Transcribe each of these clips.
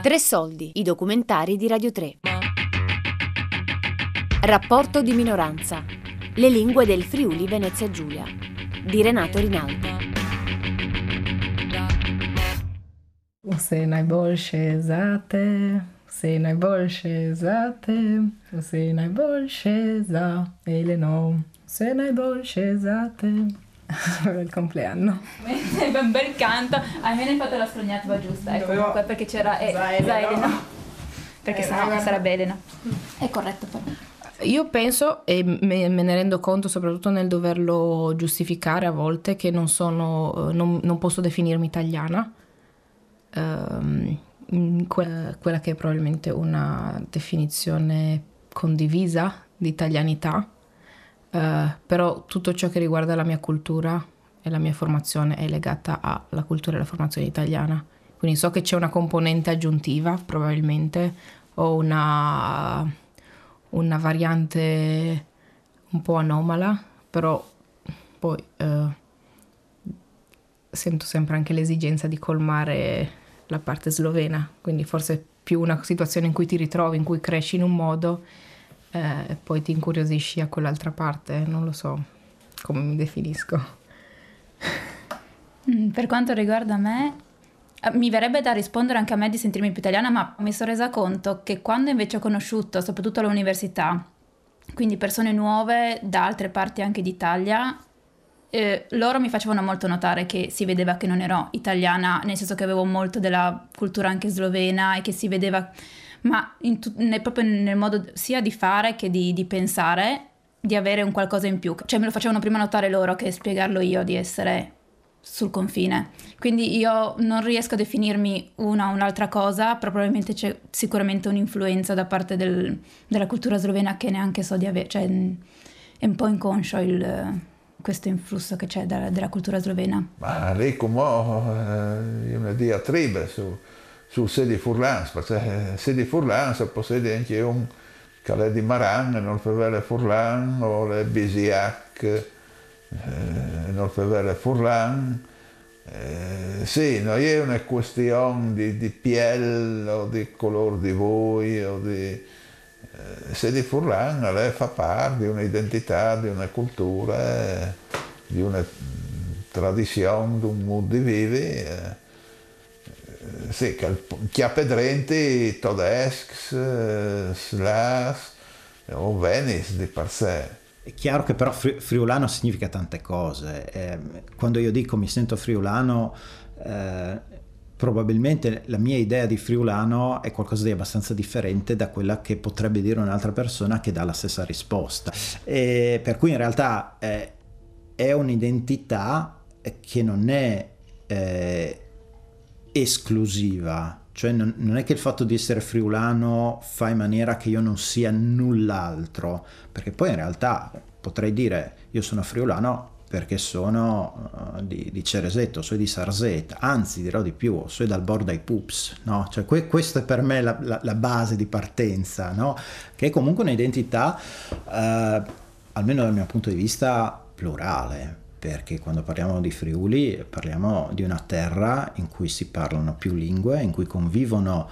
Tre soldi, i documentari di Radio 3. Rapporto di minoranza. Le lingue del Friuli Venezia Giulia di Renato Rinaldi. Use najboljše za te, use najboljše za te, use najboljše za Eleno, use najboljše za te. Per il compleanno. È un bel canto, almeno hai fatto la scrognatura giusta, ecco, Dovevo- comunque, perché c'era eh, Za Elena. Za Elena. Perché Eh, sennò sarebbe Elena. È corretto però. Io penso, e me, me ne rendo conto soprattutto nel doverlo giustificare a volte, che non sono, eh, non, non posso definirmi italiana. Ehm, in que- quella che è probabilmente una definizione condivisa di italianità, Eh, però tutto ciò che riguarda la mia cultura e la mia formazione è legata alla cultura e alla formazione italiana. Quindi so che c'è una componente aggiuntiva, probabilmente, o una, una variante un po' anomala, però poi eh, sento sempre anche l'esigenza di colmare la parte slovena, quindi forse più una situazione in cui ti ritrovi, in cui cresci in un modo eh, poi ti incuriosisci a quell'altra parte, non lo so come mi definisco. Mm, Per quanto riguarda me, eh, mi verrebbe da rispondere anche a me di sentirmi più italiana, ma mi sono resa conto che quando invece ho conosciuto, soprattutto all'università, quindi persone nuove da altre parti anche d'Italia, eh, loro mi facevano molto notare che si vedeva che non ero italiana, nel senso che avevo molto della cultura anche slovena e che si vedeva, ma tu- nel- proprio nel modo sia di fare che di, di pensare, di avere un qualcosa in più. Cioè me lo facevano prima notare loro che spiegarlo io di essere sul confine. Quindi io non riesco a definirmi una o un'altra cosa, però probabilmente c'è sicuramente un'influenza da parte del- della cultura slovena che neanche so di avere, cioè è un po' inconscio il- questo influsso che c'è da- della cultura slovena. Ma lì come eh, una diatriba su, su Sedi Furlans, perché Sedi Furlans possiede anche un è di Maran, per Furlan, o le Bisiac, eh, per Furlan. Eh, sì, non è una questione di, di pelle o di colore di voi o di... eh, Sedi Furlan lei fa parte di un'identità, di una cultura, eh, di una tradizione, di un modo di vivere. Eh, sì, che il- chiappedrenti, tedeschi, eh, slavs o venis di per sé. È chiaro che però fri- friulano significa tante cose. Eh, quando io dico mi sento friulano, eh, probabilmente la mia idea di friulano è qualcosa di abbastanza differente da quella che potrebbe dire un'altra persona che dà la stessa risposta. E per cui in realtà eh, è un'identità che non è eh, esclusiva. Cioè non, non è che il fatto di essere friulano fa in maniera che io non sia null'altro, perché poi in realtà potrei dire io sono friulano perché sono uh, di, di Ceresetto, sono di Sarzeta, anzi dirò di più, sono dal Borda ai Pups, no? Cioè que- questa è per me la, la- la base di partenza, no? Che è comunque un'identità, eh, almeno dal mio punto di vista, plurale, perché quando parliamo di Friuli parliamo di una terra in cui si parlano più lingue, in cui convivono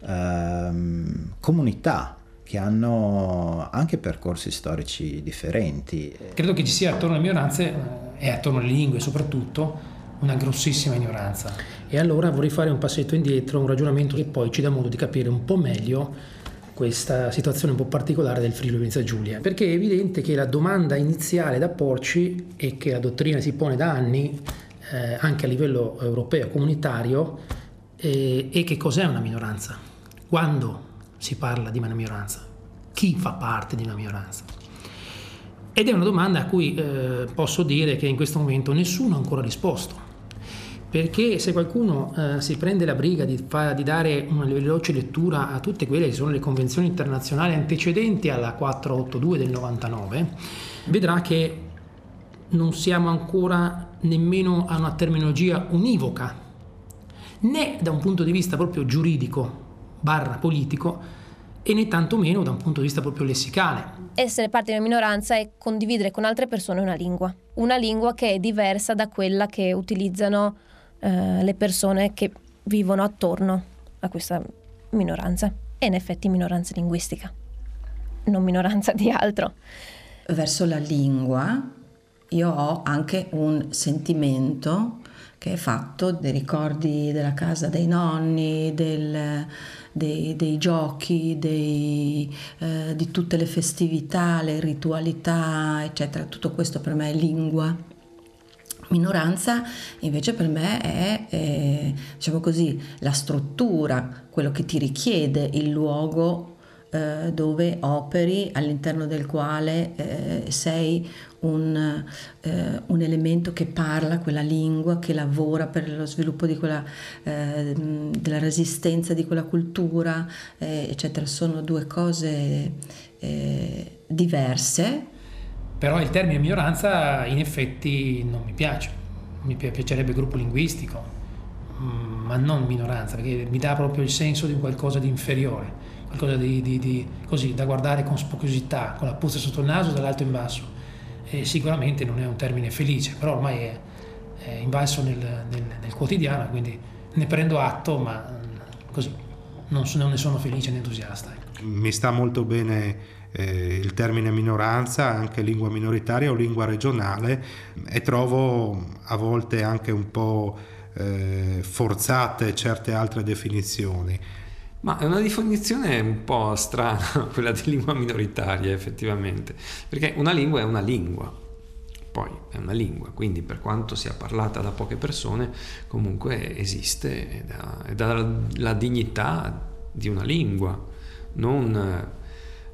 ehm, comunità che hanno anche percorsi storici differenti. Credo che ci sia attorno alle minoranze eh, e attorno alle lingue soprattutto una grossissima ignoranza. E allora vorrei fare un passetto indietro, un ragionamento che poi ci dà modo di capire un po' meglio questa situazione un po' particolare del Friuli Venezia Giulia, perché è evidente che la domanda iniziale da porci e che la dottrina si pone da anni eh, anche a livello europeo, comunitario, eh, è che cos'è una minoranza? Quando si parla di una minoranza? Chi fa parte di una minoranza? Ed è una domanda a cui eh, posso dire che in questo momento nessuno ha ancora risposto. Perché se qualcuno eh, si prende la briga di, fa- di dare una veloce lettura a tutte quelle che sono le convenzioni internazionali antecedenti alla 482 del 99, vedrà che non siamo ancora nemmeno a una terminologia univoca, né da un punto di vista proprio giuridico barra politico, e né tantomeno da un punto di vista proprio lessicale. Essere parte di una minoranza è condividere con altre persone una lingua, una lingua che è diversa da quella che utilizzano eh, le persone che vivono attorno a questa minoranza. E in effetti minoranza linguistica, non minoranza di altro. Verso la lingua io ho anche un sentimento che è fatto dei ricordi della casa dei nonni, del, dei, dei, giochi, dei, eh, di tutte le festività, le ritualità, eccetera. Tutto questo per me è lingua. Minoranza invece per me è, è diciamo così, la struttura, quello che ti richiede il luogo eh, dove operi, all'interno del quale eh, sei un, eh, un, elemento che parla quella lingua, che lavora per lo sviluppo quella, eh, della resistenza di quella cultura, eh, eccetera. Sono due cose eh, diverse. Però il termine minoranza in effetti non mi piace, mi piacerebbe gruppo linguistico, mm, ma non minoranza, perché mi dà proprio il senso di qualcosa di inferiore, qualcosa di, di, di così da guardare con spocchiosità, con la puzza sotto il naso dall'alto in basso e sicuramente non è un termine felice, però ormai è, è invalso nel, nel, nel, quotidiano, quindi ne prendo atto, ma mm, così non, non ne sono felice né entusiasta. Ecco. Mi sta molto bene eh, il termine minoranza, anche lingua minoritaria o lingua regionale e trovo a volte anche un po' eh, forzate certe altre definizioni. Ma è una definizione un po' strana quella di lingua minoritaria effettivamente, perché una lingua è una lingua, poi è una lingua, quindi per quanto sia parlata da poche persone, comunque esiste ed ha, la dignità di una lingua, non,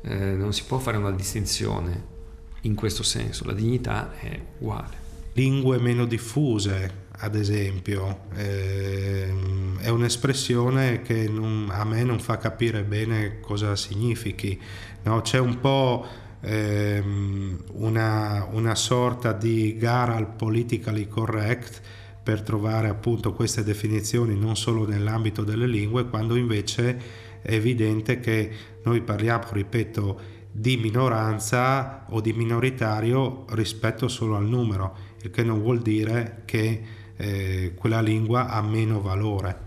eh, non si può fare una distinzione in questo senso, la dignità è uguale. Lingue meno diffuse, ad esempio, eh, è un'espressione che non, a me non fa capire bene cosa significhi. No? C'è un po' ehm, una, una, sorta di gara al politically correct per trovare appunto queste definizioni non solo nell'ambito delle lingue, quando invece è evidente che noi parliamo, ripeto, di minoranza o di minoritario rispetto solo al numero, il che non vuol dire che eh, quella lingua ha meno valore.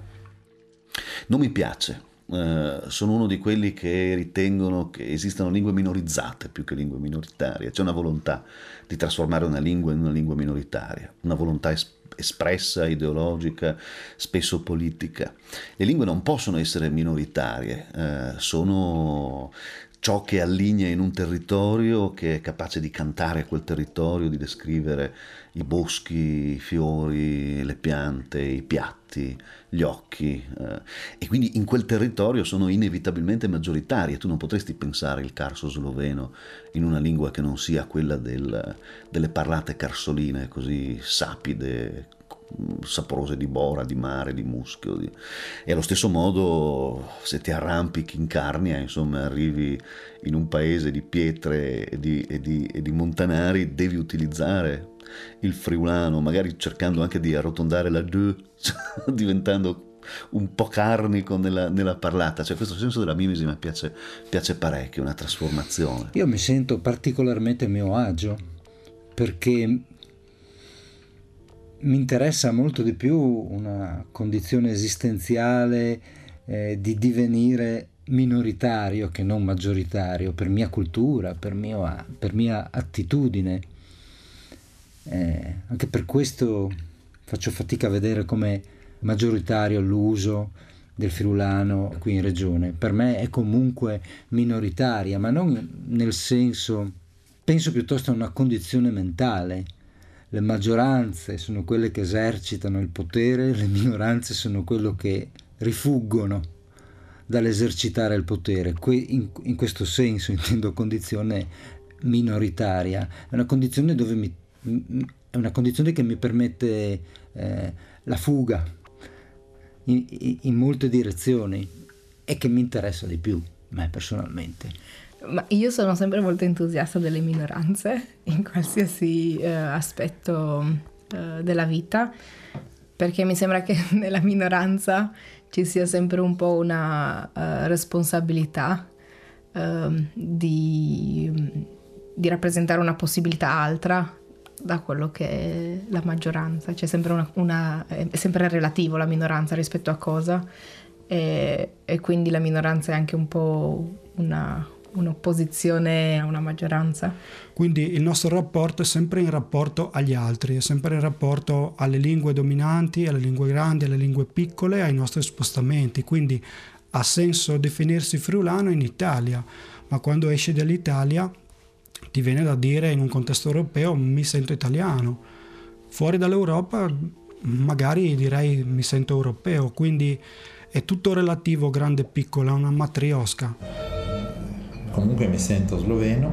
Non mi piace, Uh, sono uno di quelli che ritengono che esistano lingue minorizzate più che lingue minoritarie. C'è una volontà di trasformare una lingua in una lingua minoritaria, una volontà es- espressa, ideologica, spesso politica. Le lingue non possono essere minoritarie, uh, sono ciò che allinea in un territorio, che è capace di cantare quel territorio, di descrivere i boschi, i fiori, le piante, i piatti, gli occhi. Eh. E quindi in quel territorio sono inevitabilmente maggioritarie. Tu non potresti pensare il carso sloveno in una lingua che non sia quella del, delle parlate carsoline così sapide, saporose di bora, di mare, di muschio. Di... E allo stesso modo, se ti arrampichi in Carnia, insomma, arrivi in un paese di pietre e di, e di, e di montanari, devi utilizzare il friulano, magari cercando anche di arrotondare la D, diventando un po' carnico nella, nella, parlata, cioè questo senso della mimesi mi piace, piace parecchio, una trasformazione. Io mi sento particolarmente a mio agio perché mi interessa molto di più una condizione esistenziale eh, di divenire minoritario che non maggioritario per mia cultura, per mia, per mia attitudine. Eh, anche per questo faccio fatica a vedere come maggioritario l'uso del friulano qui in regione. Per me è comunque minoritaria, ma non nel senso, penso piuttosto a una condizione mentale le maggioranze sono quelle che esercitano il potere, le minoranze sono quelle che rifuggono dall'esercitare il potere. In, questo senso intendo condizione minoritaria, è una condizione, mi, è una condizione che mi permette eh, la fuga in, in molte direzioni e che mi interessa di più, me personalmente. Ma io sono sempre molto entusiasta delle minoranze in qualsiasi eh, aspetto eh, della vita, perché mi sembra che nella minoranza ci sia sempre un po' una uh, responsabilità uh, di, di, rappresentare una possibilità altra da quello che è la maggioranza. C'è sempre una, una, è sempre relativo la minoranza rispetto a cosa e, e quindi la minoranza è anche un po' una, un'opposizione a una maggioranza. Quindi il nostro rapporto è sempre in rapporto agli altri, è sempre in rapporto alle lingue dominanti, alle lingue grandi, alle lingue piccole, ai nostri spostamenti. Quindi ha senso definirsi friulano in Italia, ma quando esci dall'Italia ti viene da dire in un contesto europeo mi sento italiano. Fuori dall'Europa magari direi mi sento europeo, quindi è tutto relativo, grande e è una matriosca. Comunque mi sento sloveno,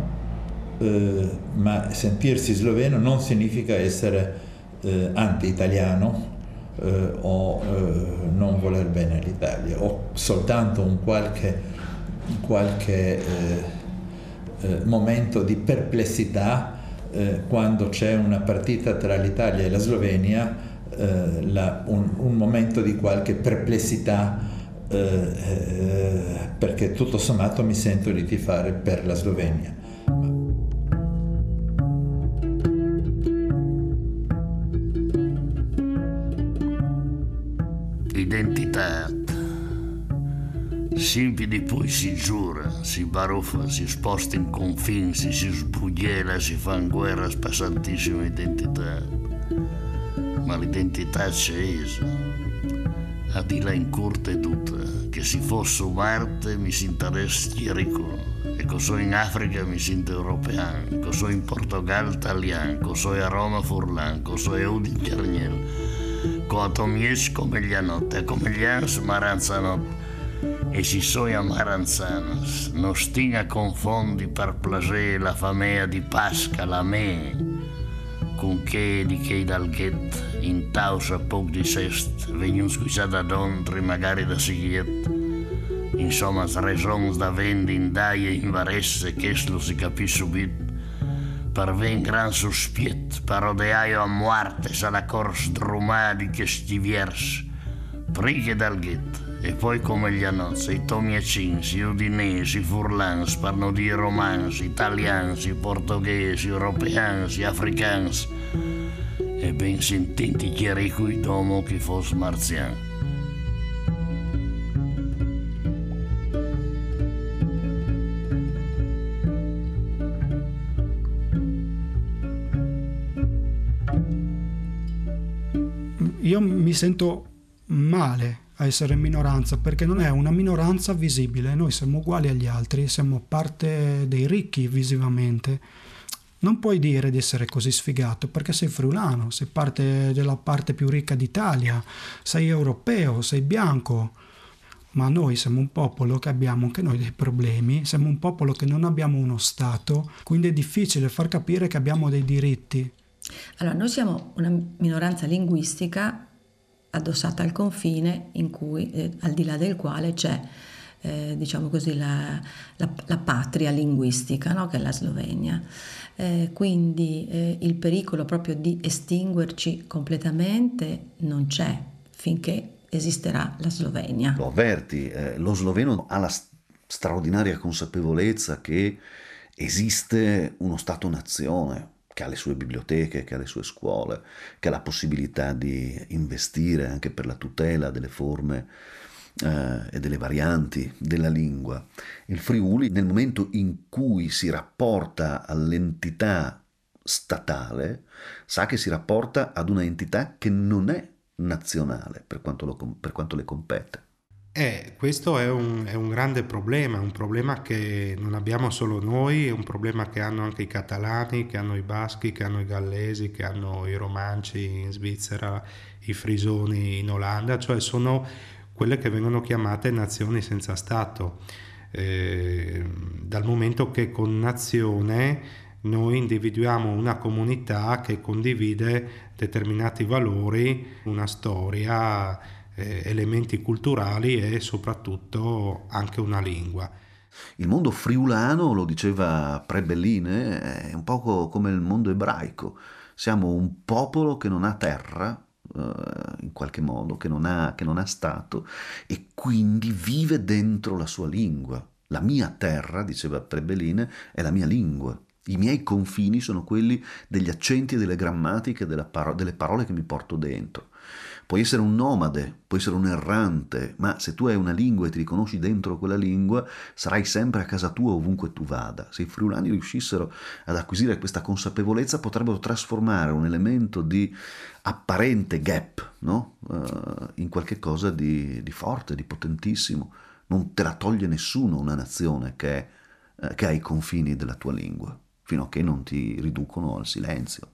eh, ma sentirsi sloveno non significa essere eh, anti-italiano eh, o eh, non voler bene all'Italia, o soltanto un qualche, qualche eh, eh, momento di perplessità quando c'è una partita tra l'Italia e la Slovenia la, un, un, momento di qualche perplessità eh, eh, perché tutto sommato mi sento di tifare per la Slovenia. Identità. Si impide poi si giura, si baruffa, si sposta in confini, si, sbugliela, si fa in guerra spessantissima identità ma l'identità scesa. A di là in corte tutta, che si fosse Marte mi si interessa ricco, e così in Africa mi sento europeo, così in Portogallo italiano, così a Roma furlan, così a Udin cerniel, quanto mi esco come gli notte, come gli ans maranzanotte. E si soia maranzanas, non stinga confondi per placer la famea di Pasca, la me, con che di che dal ghet in tausa poc di sest, vegnuns scusa da dontri, magari da sigiet. Insomma, raisons da vendi in daie in varesse, lo si capì subit. Per ven gran sospiet, per odeaio a muarte, sa la cors drumadi che stiviers. Prighe dal ghet, e poi come gli annozzi, i tomiacinsi, udinesi, furlans, per non dire romanzi, italiansi, portoghesi, europeansi, africansi, e ben sententi chiari cui domo che fosse marziano. Io mi sento male a essere minoranza perché non è una minoranza visibile, noi siamo uguali agli altri, siamo parte dei ricchi visivamente non puoi dire di essere così sfigato perché sei friulano, sei parte della parte più ricca d'Italia, sei europeo, sei bianco. Ma noi siamo un popolo che abbiamo anche noi dei problemi, siamo un popolo che non abbiamo uno Stato, quindi è difficile far capire che abbiamo dei diritti. Allora, noi siamo una minoranza linguistica addossata al confine in cui, eh, al di là del quale c'è eh, diciamo così, la, la, la patria linguistica, no? che è la Slovenia. Eh, quindi eh, il pericolo proprio di estinguerci completamente non c'è finché esisterà la Slovenia. Lo avverti, eh, lo sloveno ha la straordinaria consapevolezza che esiste uno Stato-nazione che ha le sue biblioteche, che ha le sue scuole, che ha la possibilità di investire anche per la tutela delle forme eh, e delle varianti della lingua. Il Friuli, nel momento in cui si rapporta all'entità statale, sa che si rapporta ad una entità che non è nazionale per quanto, lo, per quanto le compete. Eh, questo è un, è un, grande problema, un problema che non abbiamo solo noi, è un problema che hanno anche i catalani, che hanno i baschi, che hanno i gallesi, che hanno i romanci in Svizzera, i frisoni in Olanda, cioè sono quelle che vengono chiamate nazioni senza Stato, eh, dal momento che con nazione noi individuiamo una comunità che condivide determinati valori, una storia, eh, elementi culturali e soprattutto anche una lingua. Il mondo friulano, lo diceva Prebelline, è un po' come il mondo ebraico. Siamo un popolo che non ha terra, uh, in qualche modo, che non, ha, che non ha Stato e quindi vive dentro la sua lingua. La mia terra, diceva Prebeline, è la mia lingua. I miei confini sono quelli degli accenti delle grammatiche delle parole che mi porto dentro. Puoi essere un nomade, puoi essere un errante, ma se tu hai una lingua e ti riconosci dentro quella lingua, sarai sempre a casa tua ovunque tu vada. Se i friulani riuscissero ad acquisire questa consapevolezza, potrebbero trasformare un elemento di apparente gap no? uh, in qualche cosa di, di, forte, di potentissimo. Non te la toglie nessuno una nazione che, uh, che ha i confini della tua lingua, fino a che non ti riducono al silenzio.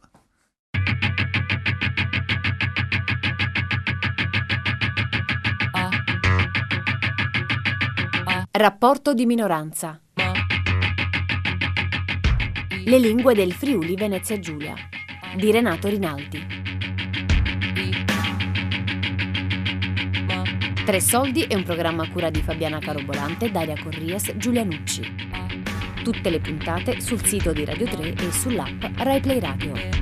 Rapporto di minoranza. Le lingue del Friuli Venezia Giulia di Renato Rinaldi. Tre soldi è un programma a cura di Fabiana Carobolante, Daria Corrias, Giulia Nucci. Tutte le puntate sul sito di Radio 3 e sull'app RaiPlay Radio.